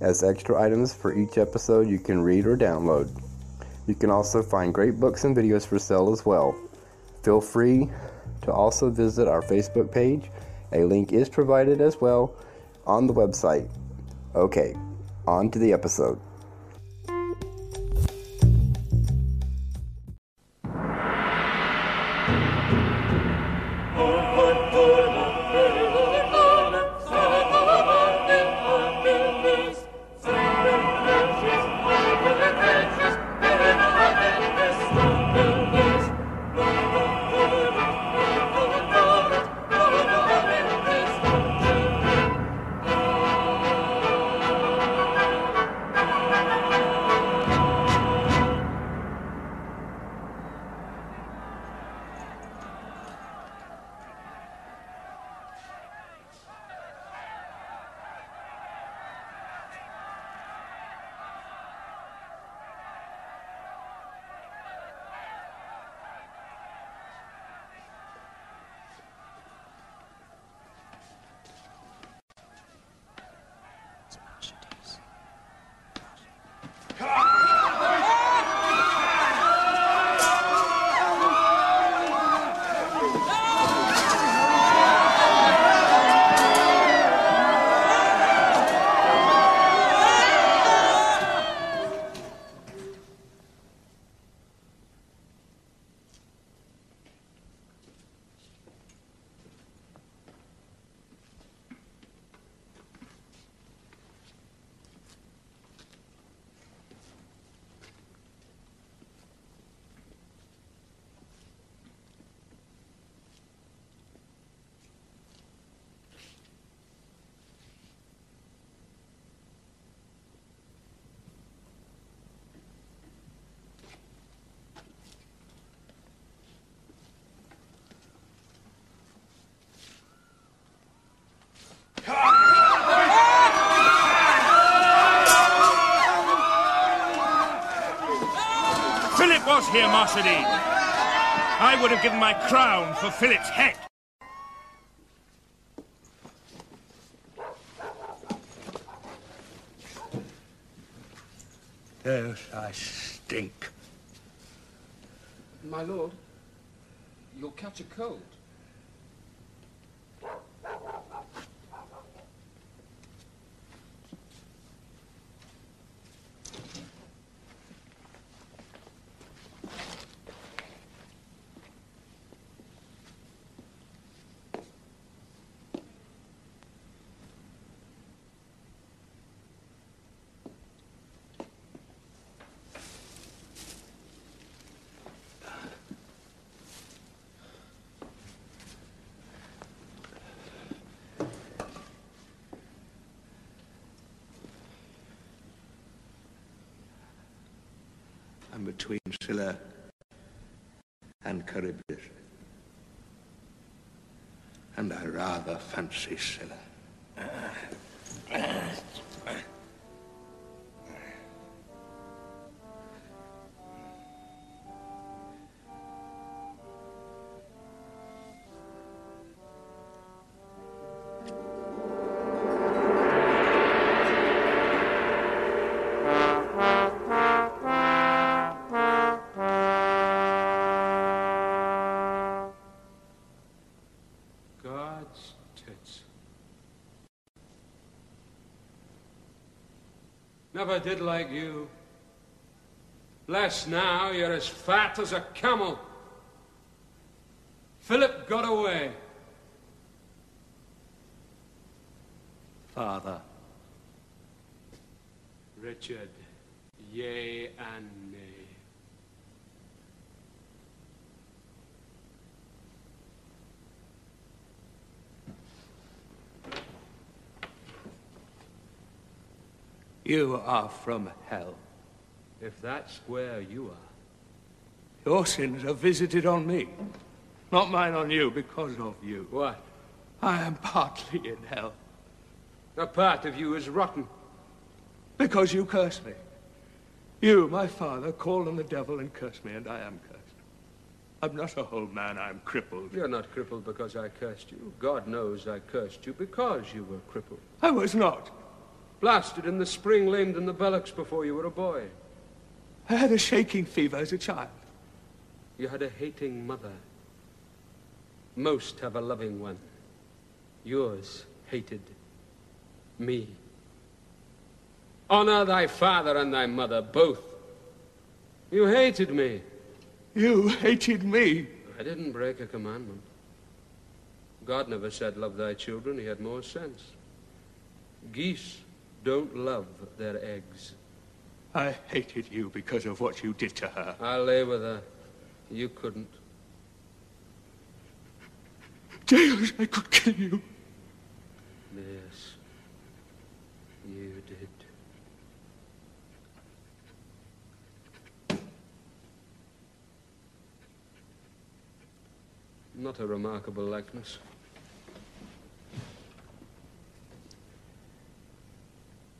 as extra items for each episode you can read or download. You can also find great books and videos for sale as well. Feel free to also visit our Facebook page. A link is provided as well on the website. Okay, on to the episode. Philip was here, Marceline. I would have given my crown for Philip's head. Yes, I stink. My lord, you'll catch a cold. I'm between Scylla and Charybdis. And I rather fancy Scylla. Never did like you. Less now, you're as fat as a camel. Philip got away. Father, Richard, yea and nay. You are from hell. If that's where you are. Your sins are visited on me, not mine on you because of you. What? I am partly in hell A part of you is rotten. because you curse me. You, my father, called on the devil and cursed me, and I am cursed. I'm not a whole man, I'm crippled. You're not crippled because I cursed you. God knows I cursed you because you were crippled. I was not. Blasted in the spring, lamed in the bullocks before you were a boy. I had a shaking fever as a child. You had a hating mother. Most have a loving one. Yours hated me. Honor thy father and thy mother, both. You hated me. You hated me. I didn't break a commandment. God never said, Love thy children. He had more sense. Geese don't love their eggs. I hated you because of what you did to her. I lay with her. You couldn't. James, I could kill you. Yes. You did. Not a remarkable likeness.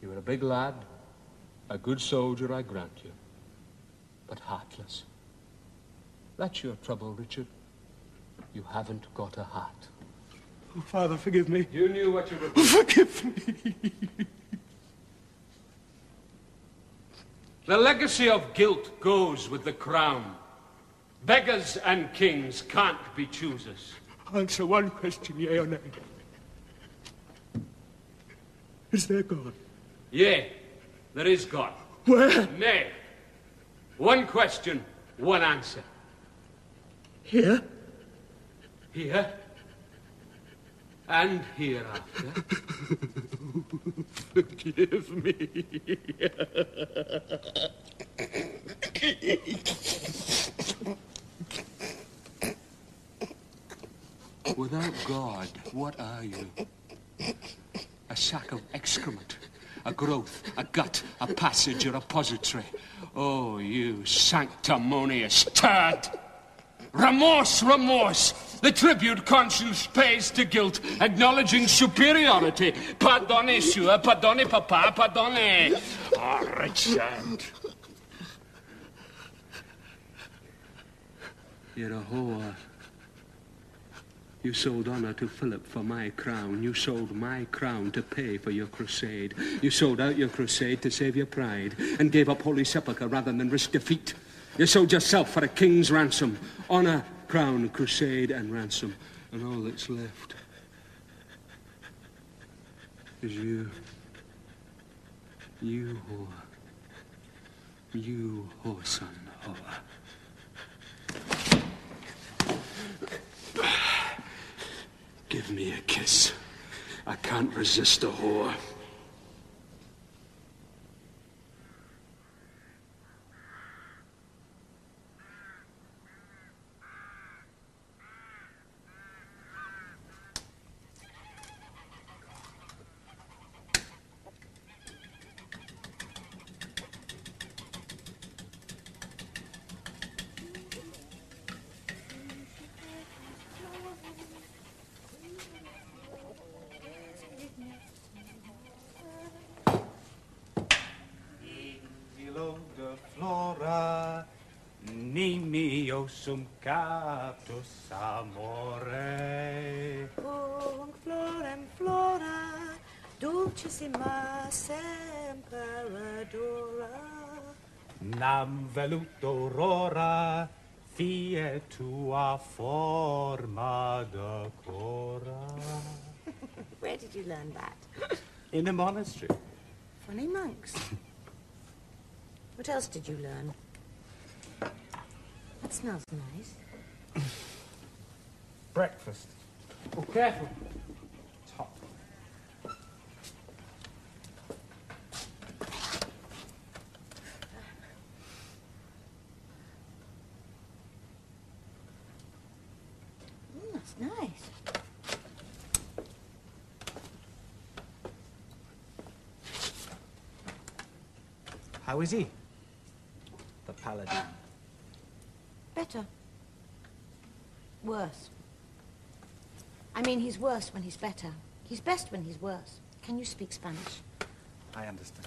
You were a big lad, a good soldier, I grant you, but heartless. That's your trouble, Richard. You haven't got a heart. Oh, Father, forgive me. You knew what you were doing. Forgive me. The legacy of guilt goes with the crown. Beggars and kings can't be choosers. Answer one question, yea or nay. Is there God? Yea, there is God. Where? Nay. One question, one answer. Here? Here and hereafter. Forgive me. Without God, what are you? A sack of excrement, a growth, a gut, a passage, a repository. Oh, you sanctimonious turd! Remorse, remorse! The tribute conscience pays to guilt, acknowledging superiority. Pardonne, sure, pardonne, papa, pardonne. Oh, ah, Richard. You're a whore. You sold honor to Philip for my crown. You sold my crown to pay for your crusade. You sold out your crusade to save your pride and gave up Holy Sepulchre rather than risk defeat. You sold yourself for a king's ransom. Honor, crown, crusade, and ransom. And all that's left is you. You whore. You whoreson whore. Give me a kiss. I can't resist a whore. de flora, nimi sum captus amore. Cum florem flora, dulcissima semperadora. Nam velut aurora, fie tua forma decora. Where did you learn that? In a monastery. Funny monks. What else did you learn? That smells nice. Breakfast. Oh, careful. It's hot. Mm, that's nice. How is he? The paladin. Better. Worse. I mean, he's worse when he's better. He's best when he's worse. Can you speak Spanish? I understand.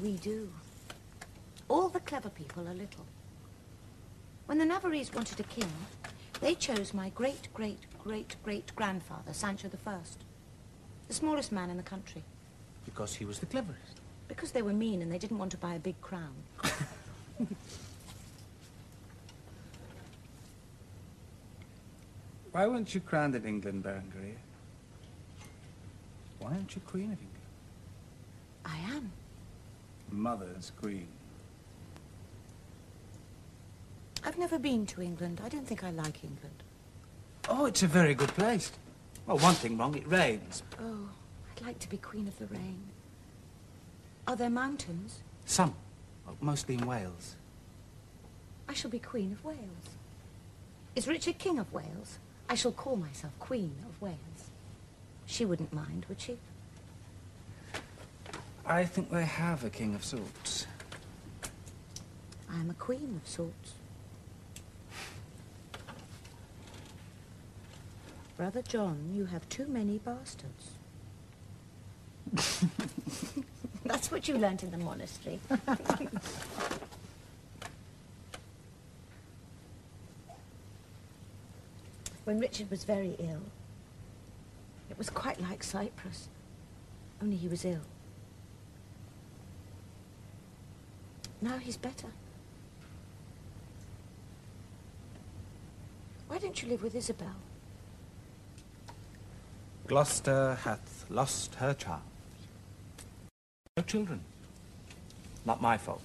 We do. All the clever people are little. When the Navarrese wanted a king, they chose my great, great, great, great grandfather, Sancho the First. The smallest man in the country. Because he was the cleverest. Because they were mean and they didn't want to buy a big crown. Why weren't you crowned in England, Berengaria? Why aren't you Queen of England? I am. Mother's Queen. I've never been to England. I don't think I like England. Oh, it's a very good place. Well, one thing wrong, it rains. Oh, I'd like to be Queen of the Rain. Are there mountains? Some, mostly in Wales. I shall be Queen of Wales. Is Richard King of Wales? I shall call myself Queen of Wales. She wouldn't mind, would she? I think they have a king of sorts. I'm a queen of sorts. Brother John, you have too many bastards. That's what you learnt in the monastery. when Richard was very ill, it was quite like Cyprus, only he was ill. Now he's better. Why don't you live with Isabel? Gloucester hath lost her charms. No children. Not my fault.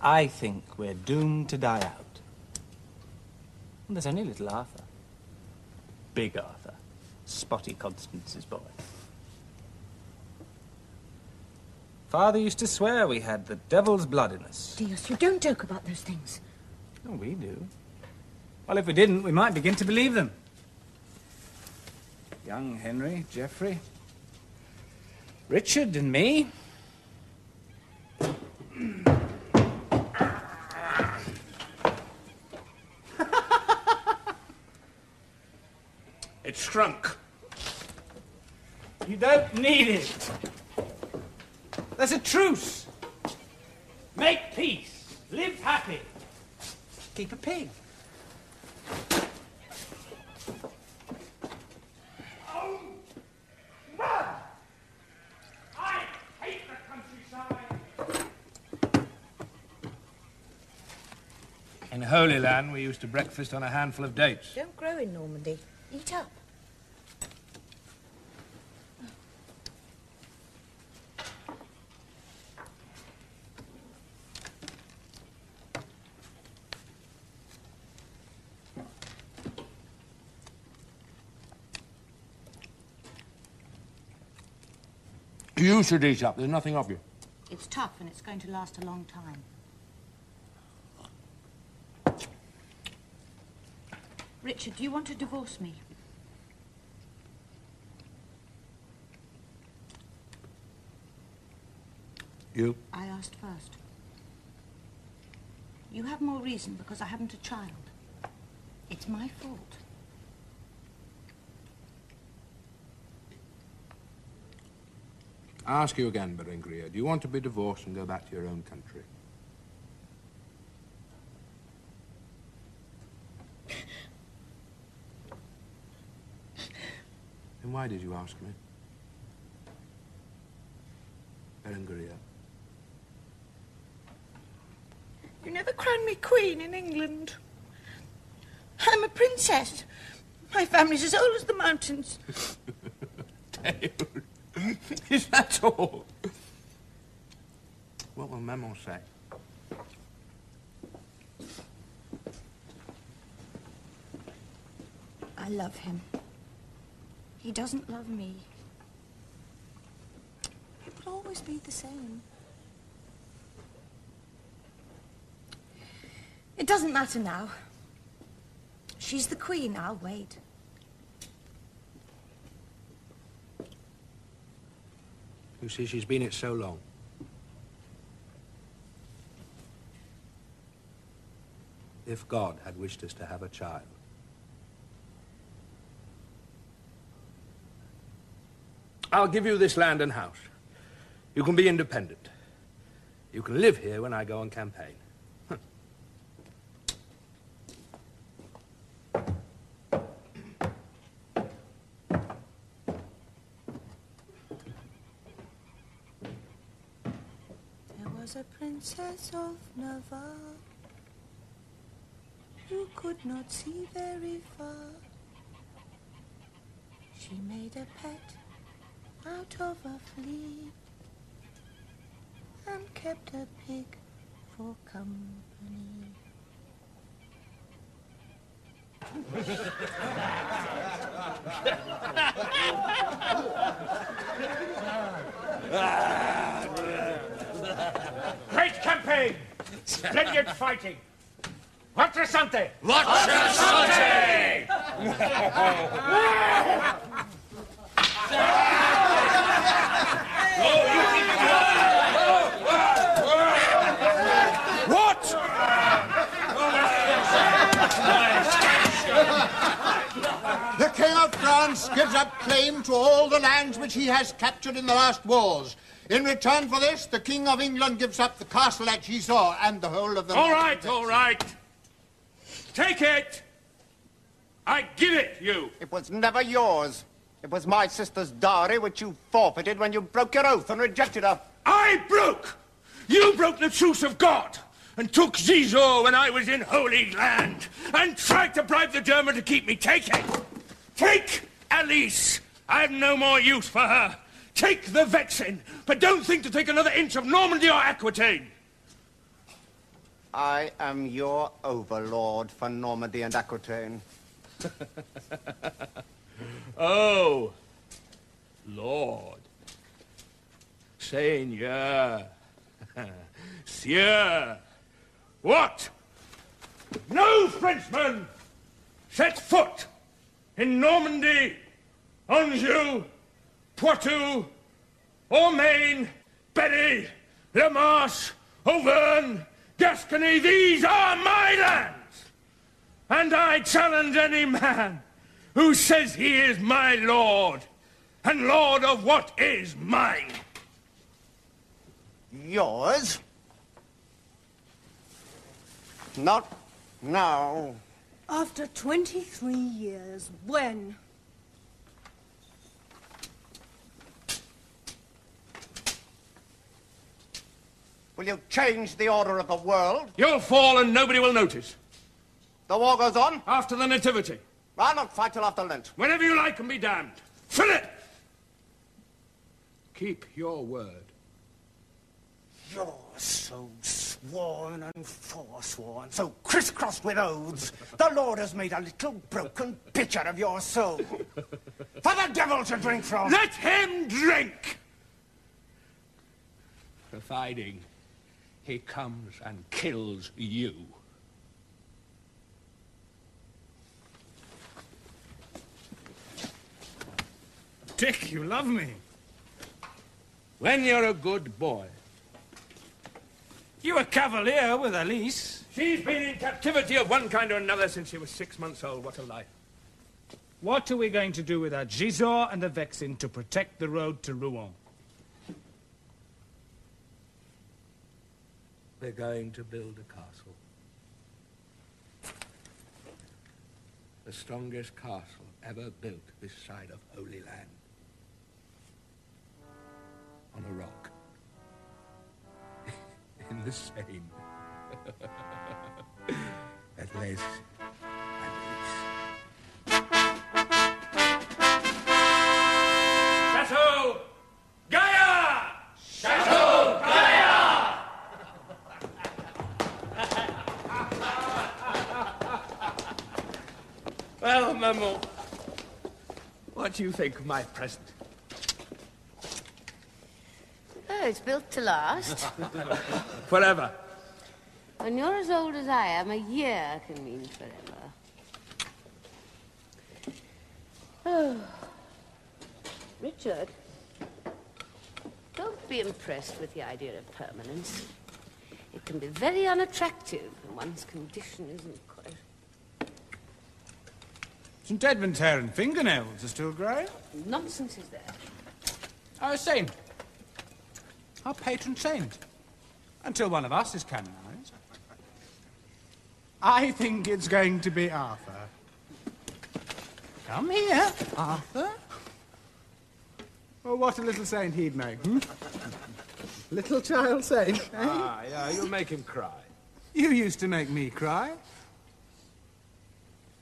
I think we're doomed to die out. And there's only little Arthur. Big Arthur. Spotty Constance's boy. Father used to swear we had the devil's blood in us. Dios, you don't joke about those things. Oh, we do. Well, if we didn't, we might begin to believe them. Young Henry, Geoffrey, Richard, and me. It's shrunk. You don't need it. There's a truce. Make peace. Live happy. Keep a pig. Oh, mud! I hate the countryside. In Holy Land, we used to breakfast on a handful of dates. Don't grow in Normandy. Eat up. You should eat up. There's nothing of you. It's tough and it's going to last a long time. Richard, do you want to divorce me? You? I asked first. You have more reason because I haven't a child. It's my fault. I ask you again, Berengaria. Do you want to be divorced and go back to your own country? Then why did you ask me? Berengaria. You never crowned me queen in England. I'm a princess. My family's as old as the mountains. Is that all? What will Maman say? I love him. He doesn't love me. It will always be the same. It doesn't matter now. She's the queen. I'll wait. You see, she's been it so long. If God had wished us to have a child, I'll give you this land and house. You can be independent. You can live here when I go on campaign. There was a princess of Navarre who could not see very far. She made a pet out of a flea and kept a pig for company. Great campaign! Splendid fighting! Votre santé! What? The King of France gives up claim to all the lands which he has captured in the last wars. In return for this, the King of England gives up the castle at Gisors and the whole of the... All right, all right. Take it! I give it you! It was never yours. It was my sister's dowry, which you forfeited when you broke your oath and rejected her. I broke! You broke the truce of God and took Gisors when I was in Holy Land and tried to bribe the German to keep me. Take it! Take Alice! I've no more use for her. Take the Vexin, but don't think to take another inch of Normandy or Aquitaine. I am your overlord for Normandy and Aquitaine. Oh, Lord. Seigneur. Sieur. What? No Frenchman set foot in Normandy, Anjou, Poitou, or Maine, Berry, La Marche, Auvergne, Gascony. These are my lands. And I challenge any man who says he is my lord and lord of what is mine. Yours? Not now. After 23 years, when? Will you change the order of the world? You'll fall and nobody will notice. The war goes on? After the Nativity. I'll not fight till after Lent. Whenever you like and be damned. Fill it! Keep your word. You're so sworn and forsworn, so crisscrossed with oaths. The Lord has made a little broken pitcher of your soul. For the devil to drink from. Let him drink! Providing he comes and kills you. Dick, you love me. When you're a good boy. You a cavalier with Elise. She's been in captivity of one kind or another since she was six months old. What a life. What are we going to do with our Gisors and the Vexin to protect the road to Rouen? We're going to build a castle. The strongest castle ever built this side of Holy Land. On a rock. In the Seine. At Les Well, Maman, what do you think of my present? Oh, it's built to last. Forever. when you're as old as I am, a year can mean forever. Oh. Richard, don't be impressed with the idea of permanence. It can be very unattractive when one's condition isn't quite... St. Edmund's hair and fingernails are still grey. Nonsense is that? Our saint. Our patron saint. Until one of us is canonized. I think it's going to be Arthur. Come here, Arthur. Oh, what a little saint he'd make, hmm? Little child saint, eh? Ah, yeah, you'll make him cry. You used to make me cry.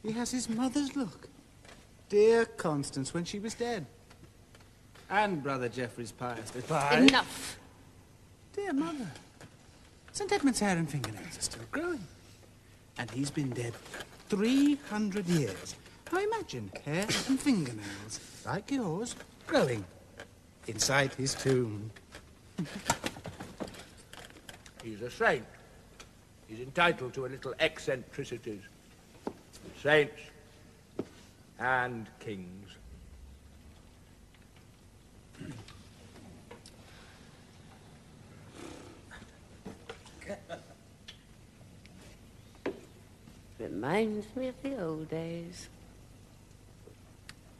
He has his mother's look. Dear Constance when she was dead. And Brother Geoffrey's pious goodbye. Enough. Dear mother. St. Edmund's hair and fingernails are still growing. And he's been dead 300 years. Now imagine hair and fingernails, like yours, growing inside his tomb. He's a saint. He's entitled to a little eccentricities. Saints and kings. Reminds me of the old days.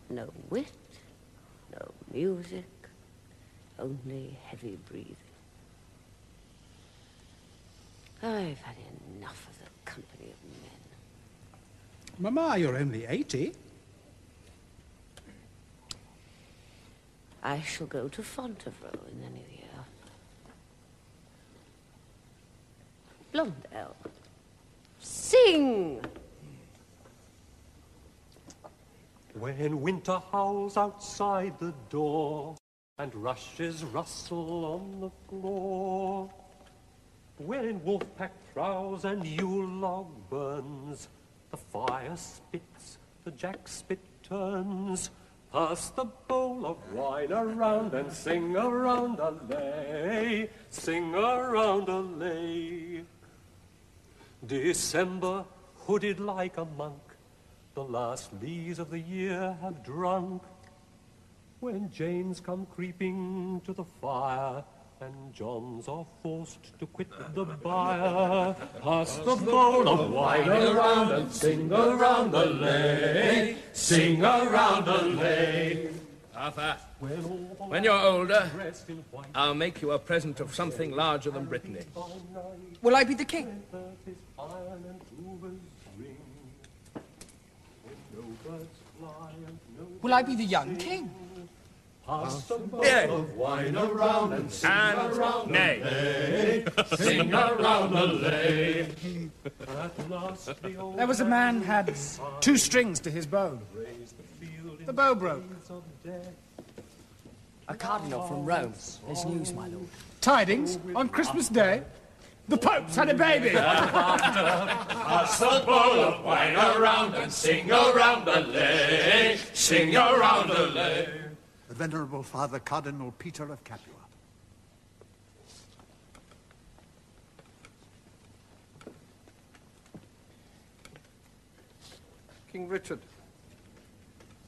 No wit, no music, only heavy breathing. I've had enough of the company of men. Mamma, you're only 80. I shall go to Fontevraud in the new year. Blondel. Sing! When winter howls outside the door and rushes rustle on the floor, when wolfpack prowls and Yule log burns, the fire spits, the jack spit turns. Pass the bowl of wine around and sing around a lay, sing around a lay. December, hooded like a monk, the last lees of the year have drunk. When Janes come creeping to the fire, and Johns are forced to quit the byre, pass the bowl of wine around and sing around the lay, sing around the lay. Arthur, when you're older, I'll make you a present of something larger than Brittany. Will I be the king? Will I be the young king? Pass the bowl Yeah. of wine around and sing And around nay. the lay, sing around the lay. At last the old There was a man had two strings to his bow. The bow broke. A cardinal from Rome. There's news, my lord. Tidings on Christmas Day. The Pope's had a baby. Pass the bowl of wine around and sing around the lay, sing around the lay. The Venerable Father Cardinal Peter of Capua. King Richard,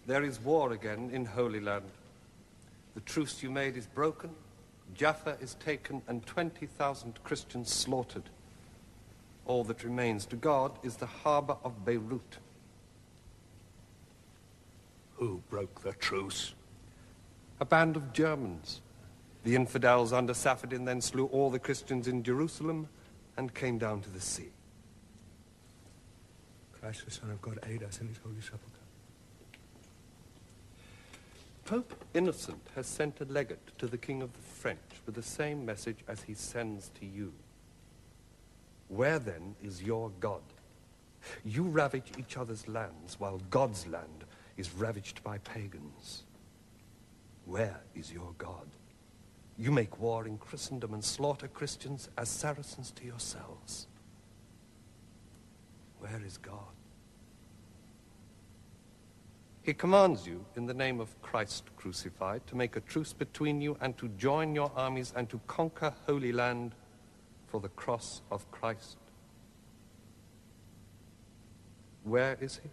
there is war again in Holy Land. The truce you made is broken, Jaffa is taken, and 20,000 Christians slaughtered. All that remains to God is the harbor of Beirut. Who broke the truce? A band of Germans. The infidels under Saphedin then slew all the Christians in Jerusalem and came down to the sea. Christ, the Son of God, aid us in his holy sepulchre. Pope Innocent has sent a legate to the King of the French with the same message as he sends to you. Where then is your God? You ravage each other's lands while God's land is ravaged by pagans. Where is your God? You make war in Christendom and slaughter Christians as Saracens to yourselves. Where is God? He commands you, in the name of Christ crucified, to make a truce between you and to join your armies and to conquer Holy Land for the cross of Christ. Where is he?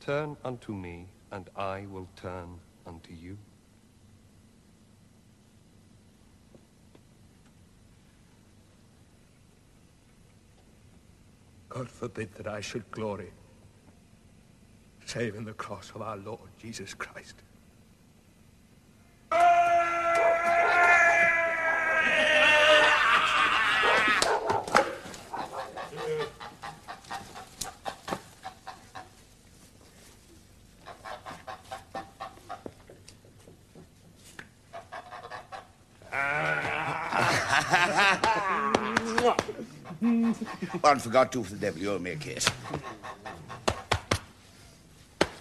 Turn unto me, and I will turn unto you. God forbid that I should glory save in the cross of our Lord Jesus Christ. One forgot to for the devil. You owe me a kiss.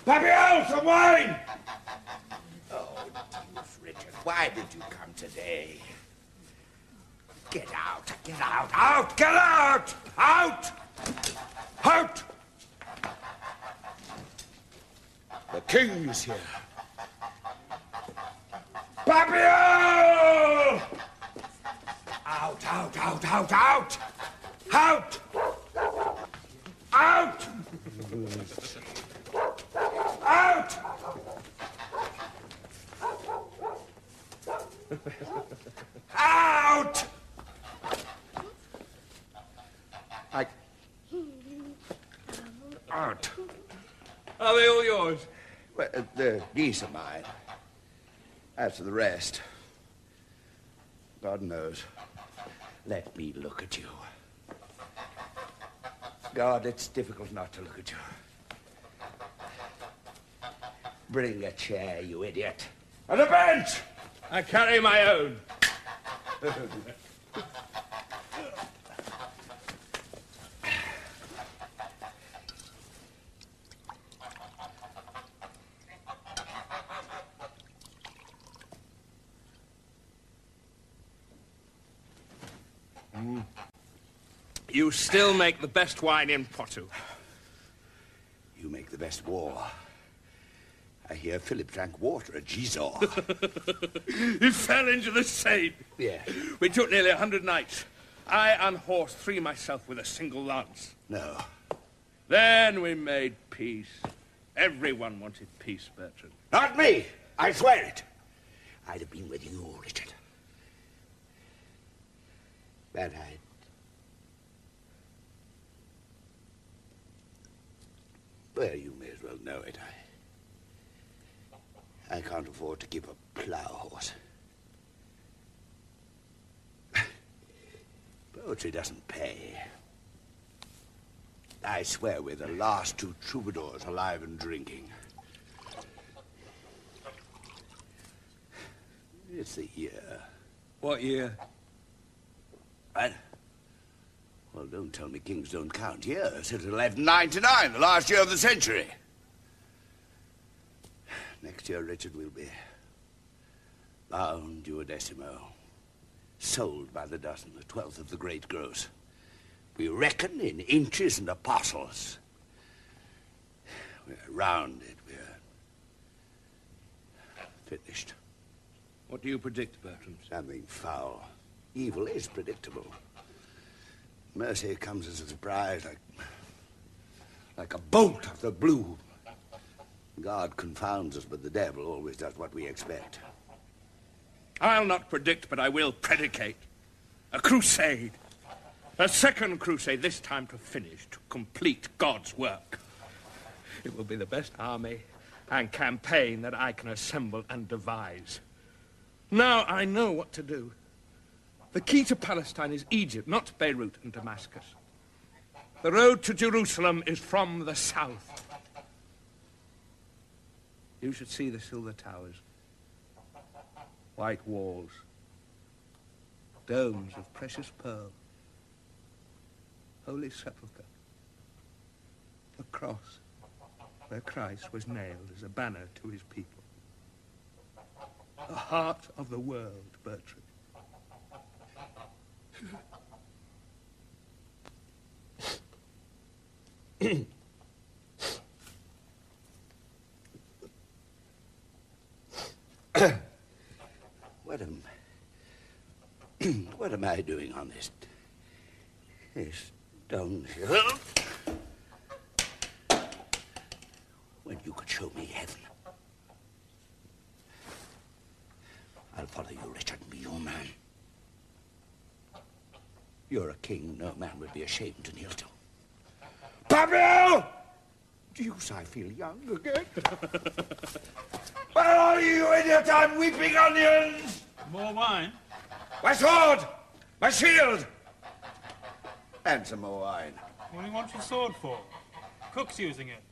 Papillon, some wine! Oh, Deuce, Richard, why did you come today? Get out, get out, out, get out! Out! Out! The king is here. Papillon! Out, out, out, out, out! Out! Out! Out! Out! I. Out. Are they all yours? Well, uh, the, these are mine. As for the rest, God knows. Let me look at you. God, it's difficult not to look at you. Bring a chair, you idiot. And a bench! I carry my own. still make the best wine in Poitou. You make the best war. I hear Philip drank water at Gisors. he fell into the Seine. Yeah. We took nearly a hundred knights. I unhorsed three myself with a single lance. No. Then we made peace. Everyone wanted peace, Bertrand. Not me. I swear it. I'd have been with you, Richard. That I. Well, you may as well know it. I, I can't afford to give a plough horse. Poetry doesn't pay. I swear we're the last two troubadours alive and drinking. It's the year. What year? What? Well, don't tell me kings don't count years. It's 1199, the last year of the century. Next year, Richard, will be bound duodecimo. Sold by the dozen, the twelfth of the great gross. We reckon in inches and apostles. We're rounded. We're finished. What do you predict, Bertrand? Something foul. Evil is predictable. Mercy comes as a surprise, like, like a bolt of the blue. God confounds us, but the devil always does what we expect. I'll not predict, but I will predicate. A crusade. A second crusade, this time to finish, to complete God's work. It will be the best army and campaign that I can assemble and devise. Now I know what to do. The key to Palestine is Egypt, not Beirut and Damascus. The road to Jerusalem is from the south. You should see the silver towers, white walls, domes of precious pearl, holy sepulchre, the cross where Christ was nailed as a banner to his people. The heart of the world, Bertrand what am what am I doing on this this dunghill? When you could show me heaven. I'll follow you, Richard. Be your man. You're a king no man would be ashamed to kneel to. Pablo! Deuce, I feel young again. Where are you, idiot? I'm weeping onions! More wine? My sword! My shield! And some more wine. What do you want your sword for? Cook's using it.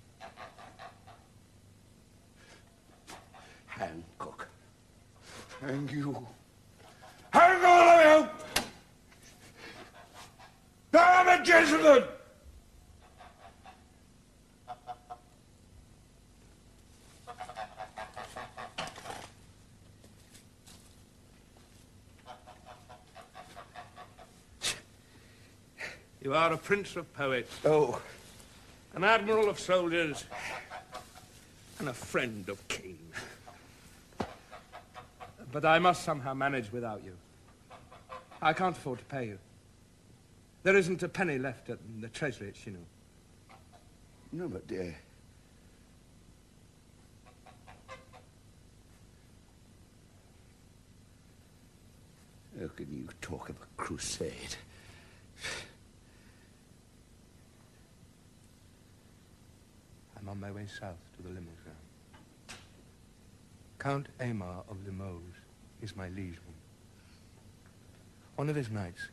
Hang cook. Hang you. Hang all of you! Gentleman! You are a prince of poets. Oh. An admiral of soldiers. And a friend of kings. But I must somehow manage without you. I can't afford to pay you. There isn't a penny left at the treasury at Chinon. No, but dear. How can you talk of a crusade? I'm on my way south to the Limousin. Count Aymar of Limoges is my liegeman. One of his knights,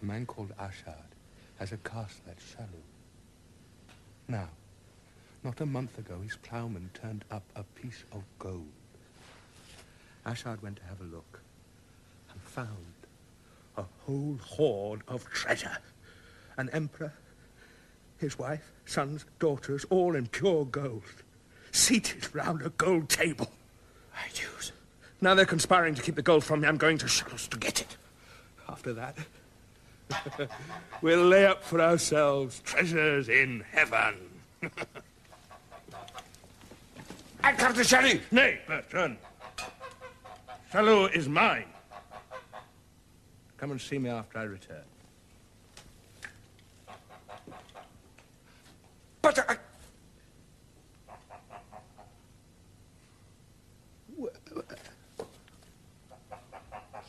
a man called Ashard, has a castle at Châlus. Now, not a month ago, his ploughman turned up a piece of gold. Ashard went to have a look and found a whole hoard of treasure. An emperor, his wife, sons, daughters, all in pure gold, seated round a gold table. I choose. Now they're conspiring to keep the gold from me. I'm going to Charles to get it. After that, we'll lay up for ourselves treasures in heaven. And come to Châlus! Nay, Bertrand. Châlus is mine. Come and see me after I return. But I...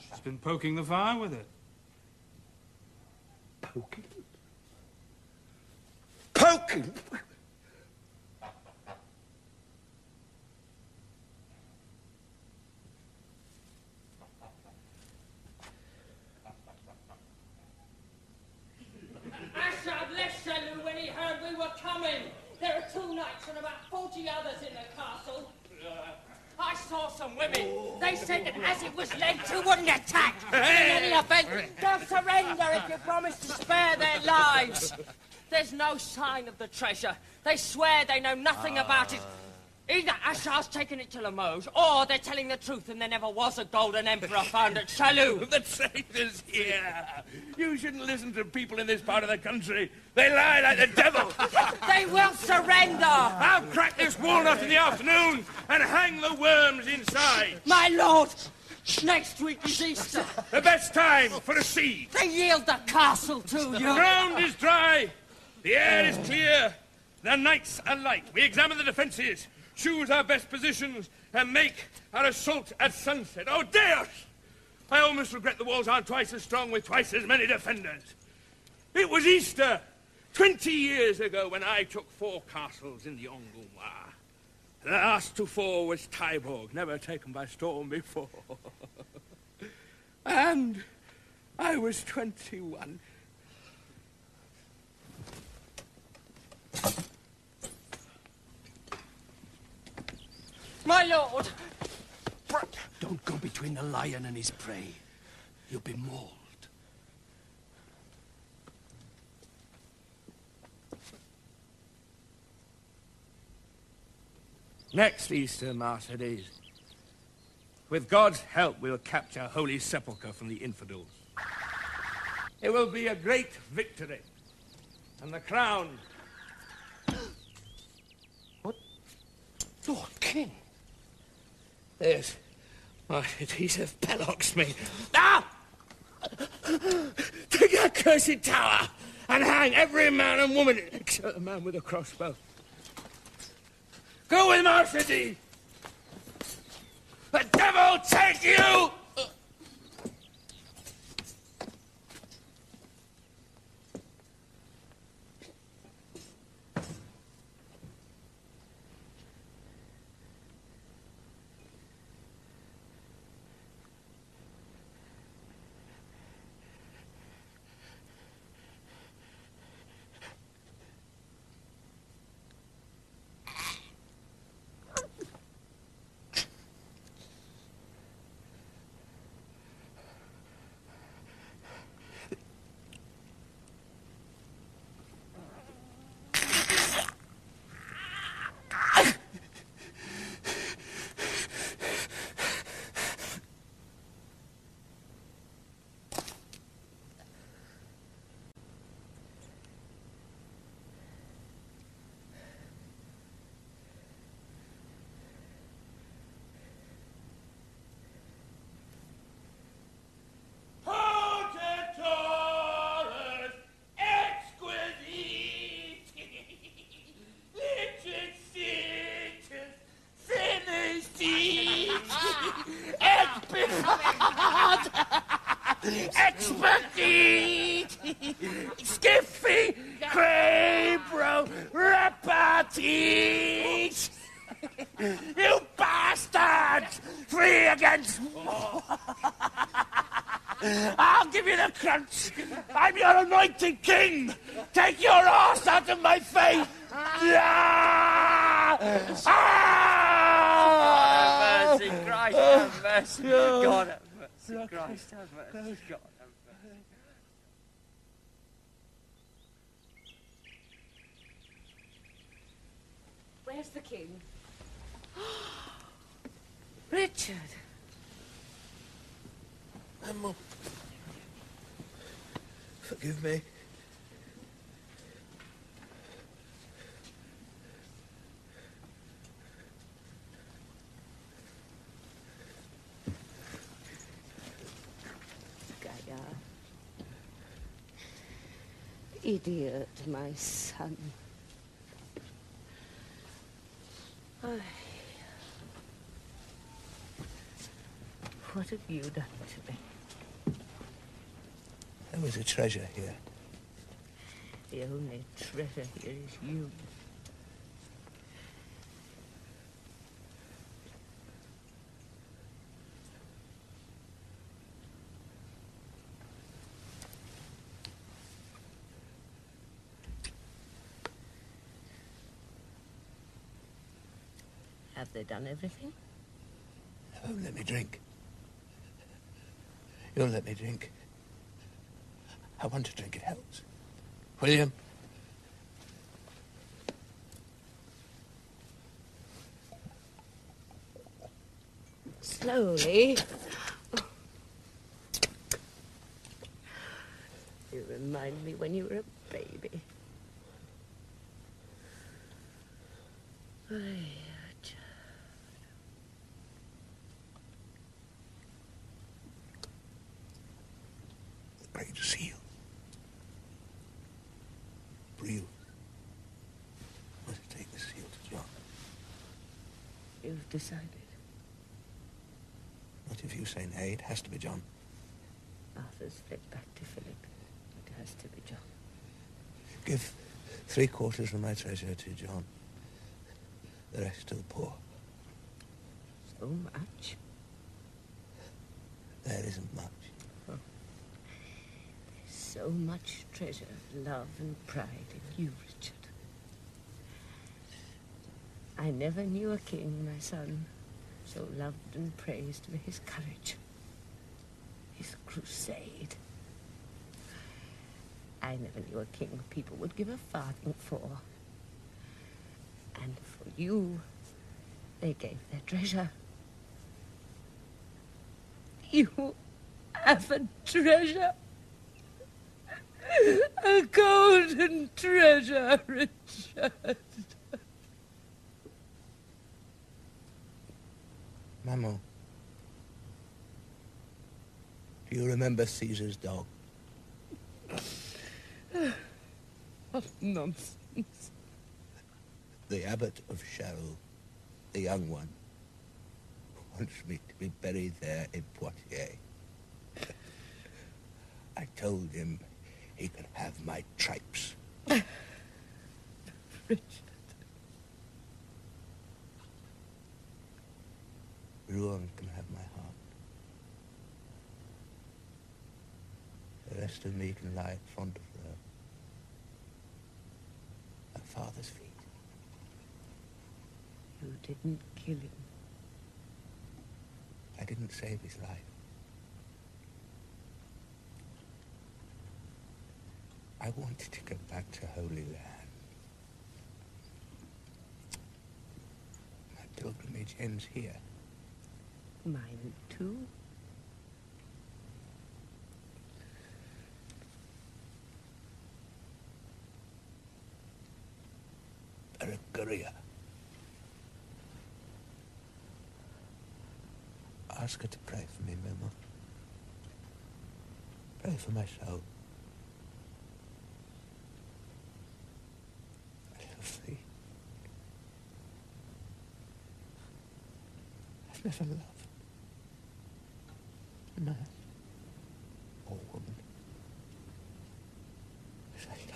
She's been poking the fire with it. Poking? Poking? Left Châlus when he heard we were coming. There are two knights and about 40 others in the castle. I saw some women. They said that as it was led, two wouldn't attack. In any event, they'll surrender if you promise to spare their lives. There's no sign of the treasure. They swear they know nothing about it. Either Ashard's taken it to Limoges, or they're telling the truth and there never was a golden emperor found at Châlus. the traitors here. You shouldn't listen to people in this part of the country. They lie like the devil. they will surrender. I'll crack this walnut in the afternoon and hang the worms inside. My lord, next week is Easter. The best time for a siege. They yield the castle to you. The ground is dry. The air is clear. The nights are light. We examine the defences, choose our best positions, and make our assault at sunset. Oh, Deus! I almost regret the walls aren't twice as strong with twice as many defenders. It was Easter, 20 years ago, when I took four castles in the Angoumois. The last to fall was Taillebourg, never taken by storm before. and I was 21. My lord! Don't go between the lion and his prey. You'll be mauled. Next Easter, Mercadier. With God's help, we'll capture Holy Sepulchre from the infidels. It will be a great victory. And the crown. What? Lord King. There's Mercedes have belloxed me. Ah! Take that cursed tower and hang every man and woman except the man with a crossbow. Go with D. The devil take you! Expected! Skiffy! Crabro! Reparteed! You bastards! Three against one! I'll give you the crunch! I'm your anointed king! Take your ass out of my face! Ah! Ah! mercy, Christ have mercy. God have mercy, Christ have mercy. God Where's the king? Richard. Emma. Forgive me. Gaia. Idiot, my son. Ay. What have you done to me? There was a treasure here. The only treasure here is you. Have they done everything? They won't let me drink. You'll let me drink. I want to drink. It helps. William. Slowly. You remind me when you were a baby. Ay, The Great Seal. Brew. Must take the seal to John. You've decided. Not if you say nay. It has to be John. Arthur's fled back to Philip. It has to be John. Give three quarters of my treasure to John. The rest to the poor. So much. There isn't much. Oh. There's so much treasure, love, and pride in you, Richard. I never knew a king, my son, so loved and praised for his courage, his crusade. I never knew a king people would give a farthing for. And for you, they gave their treasure. You have a treasure. A golden treasure, Richard. Mammal, do you remember Caesar's dog? what nonsense. The abbot of Charroux, the young one, wants me to be buried there in Poitiers. I told him he could have my tripes. Richard. Rouen can have my heart. The rest of me can lie at front of her. Her father's feet. You didn't kill him. I didn't save his life. I wanted to go back to Holy Land. My pilgrimage ends here. Mine too. Berengaria. Ask her to pray for me, Memo. Pray for my soul. I love thee. I've never loved man or woman as I.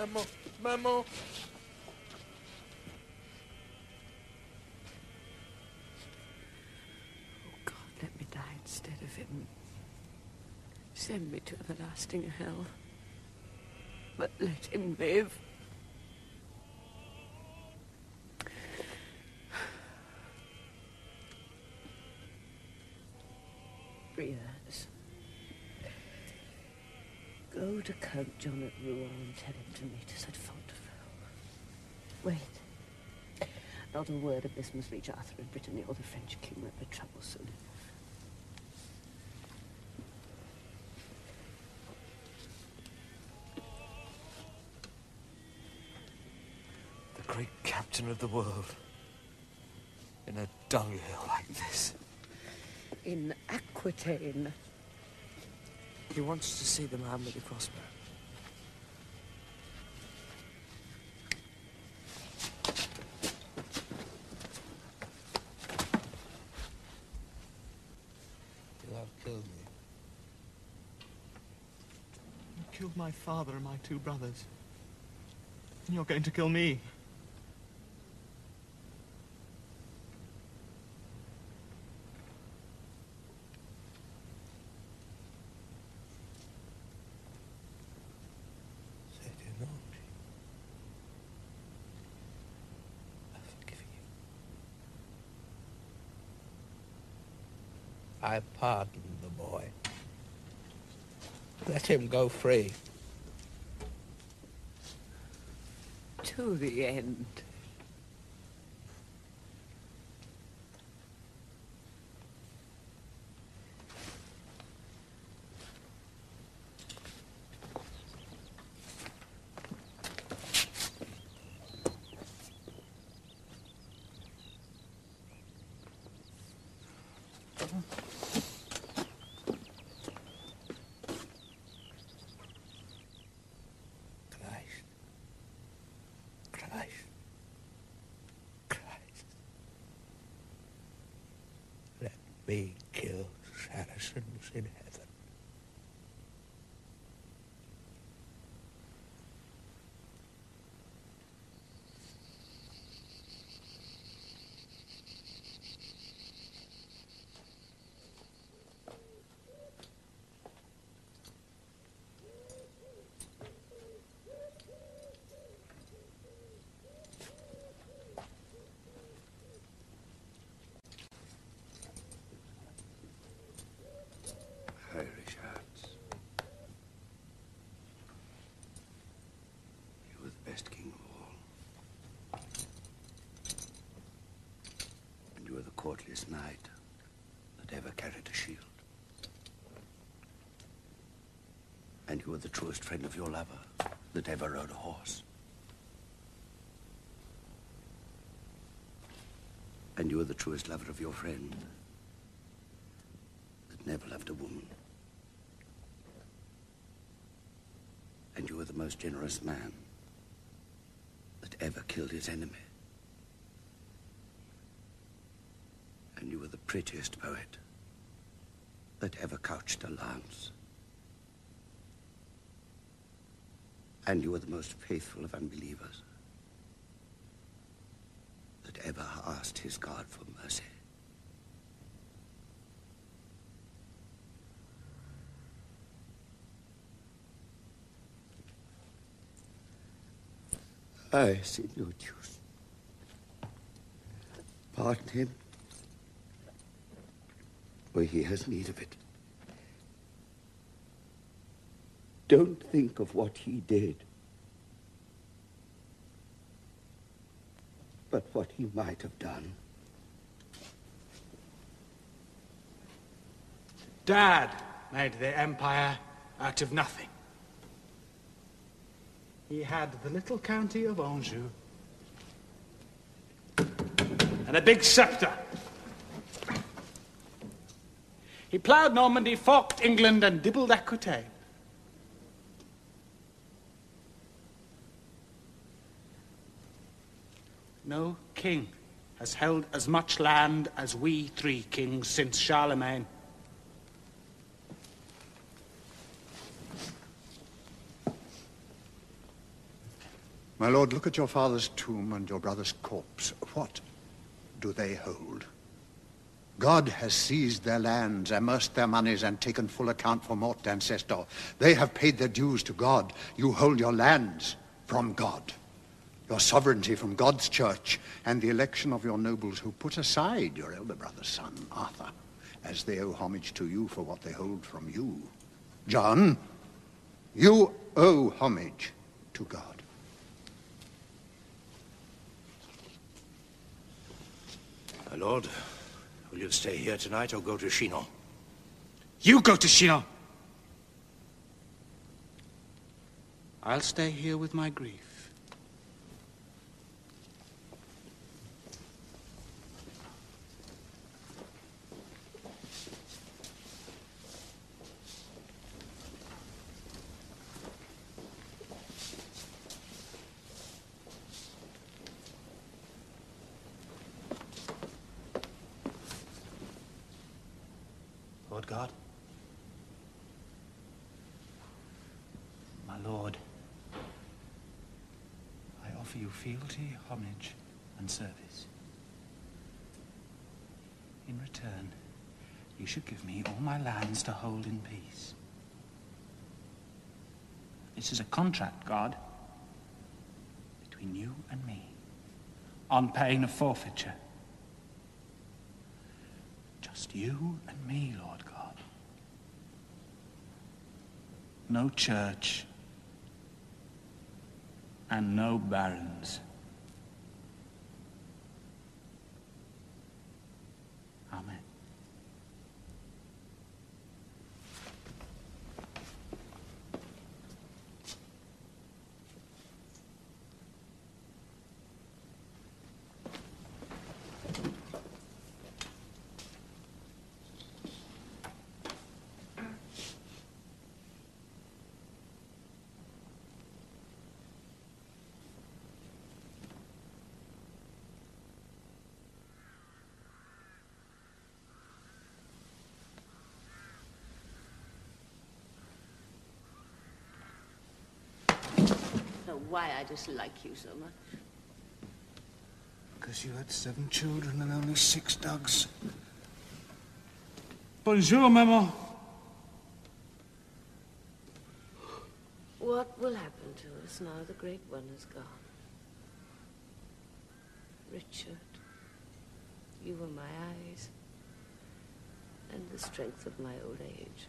Memo, Memo. Send me to everlasting hell. But let him live. Briaz. Go to Count John at Rouen and tell him to meet us at Fontevraud. Wait. Not a word of this must reach Arthur in Brittany or the French king won't be trouble soon enough. Captain of the world. In a dunghill like this. In Aquitaine. He wants to see the man with the crossbow. You have killed me. You killed my father and my two brothers. And you're going to kill me. Say it not. I forgive you. I pardon the boy. Let him go free. To the end. Christ. Christ. Christ. Let me kill Saracens in heaven. Irish hearts. You were the best king of courtliest knight. that ever carried a shield. And you were the truest friend of your lover that ever rode a horse. And you were the truest lover of your friend that never loved a woman. And you were the most generous man that ever killed his enemy. And you were the prettiest poet that ever couched a lance. And you were the most faithful of unbelievers that ever asked his God for mercy. I see no. Pardon him, for he has need of it. Don't think of what he did, but what he might have done. Dad made the empire out of nothing. He had the little county of Anjou and a big scepter. He ploughed Normandy, forked England, and dibbled Aquitaine. No king has held as much land as we three kings since Charlemagne. My lord, look at your father's tomb and your brother's corpse. What do they hold? God has seized their lands, immersed their monies, and taken full account for Mort ancestor. They have paid their dues to God. You hold your lands from God, your sovereignty from God's church, and the election of your nobles who put aside your elder brother's son, Arthur, as they owe homage to you for what they hold from you. John, you owe homage to God. My lord, will you stay here tonight or go to Chinon? You go to Chinon. I'll stay here with my grief. Lord God? My lord, I offer you fealty, homage, and service. In return, you should give me all my lands to hold in peace. This is a contract, God, between you and me, on pain of forfeiture. Just you and me, Lord God. No church and no barons. Know why I dislike you so much. Because you had seven children and only six dogs. Bonjour, maman. What will happen to us now the great one is gone? Richard, you were my eyes and the strength of my old age.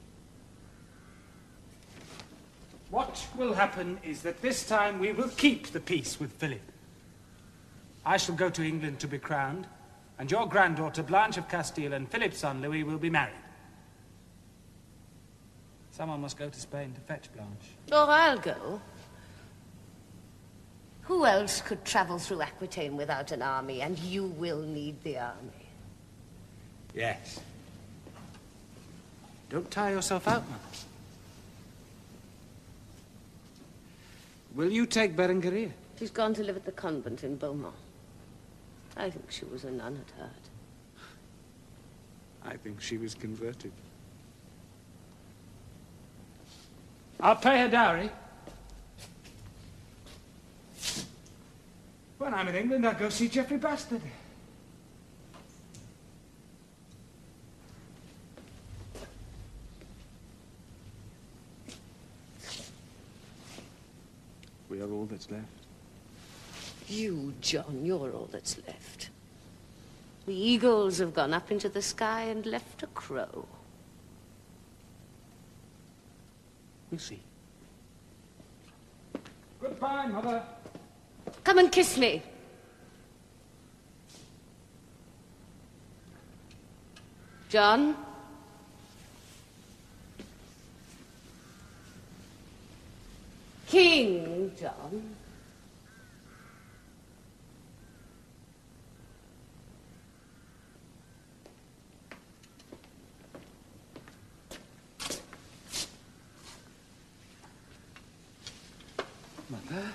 What will happen is that this time we will keep the peace with Philip. I shall go to England to be crowned, and your granddaughter Blanche of Castile and Philip's son Louis will be married. Someone must go to Spain to fetch Blanche. Or I'll go. Who else could travel through Aquitaine without an army? And you will need the army. Yes. Don't tire yourself out, Mother. Will you take Berengaria? She's gone to live at the convent in Beaumont. I think she was a nun at heart. I think she was converted. I'll pay her dowry. When I'm in England, I'll go see Geoffrey Bastard. We are all that's left. You, John, you're all that's left. The eagles have gone up into the sky and left a crow. We'll see. Goodbye, Mother. Come and kiss me. John? King John. Mother?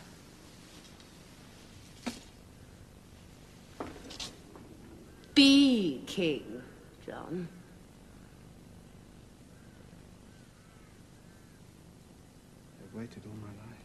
Be king, John. I've waited all my life.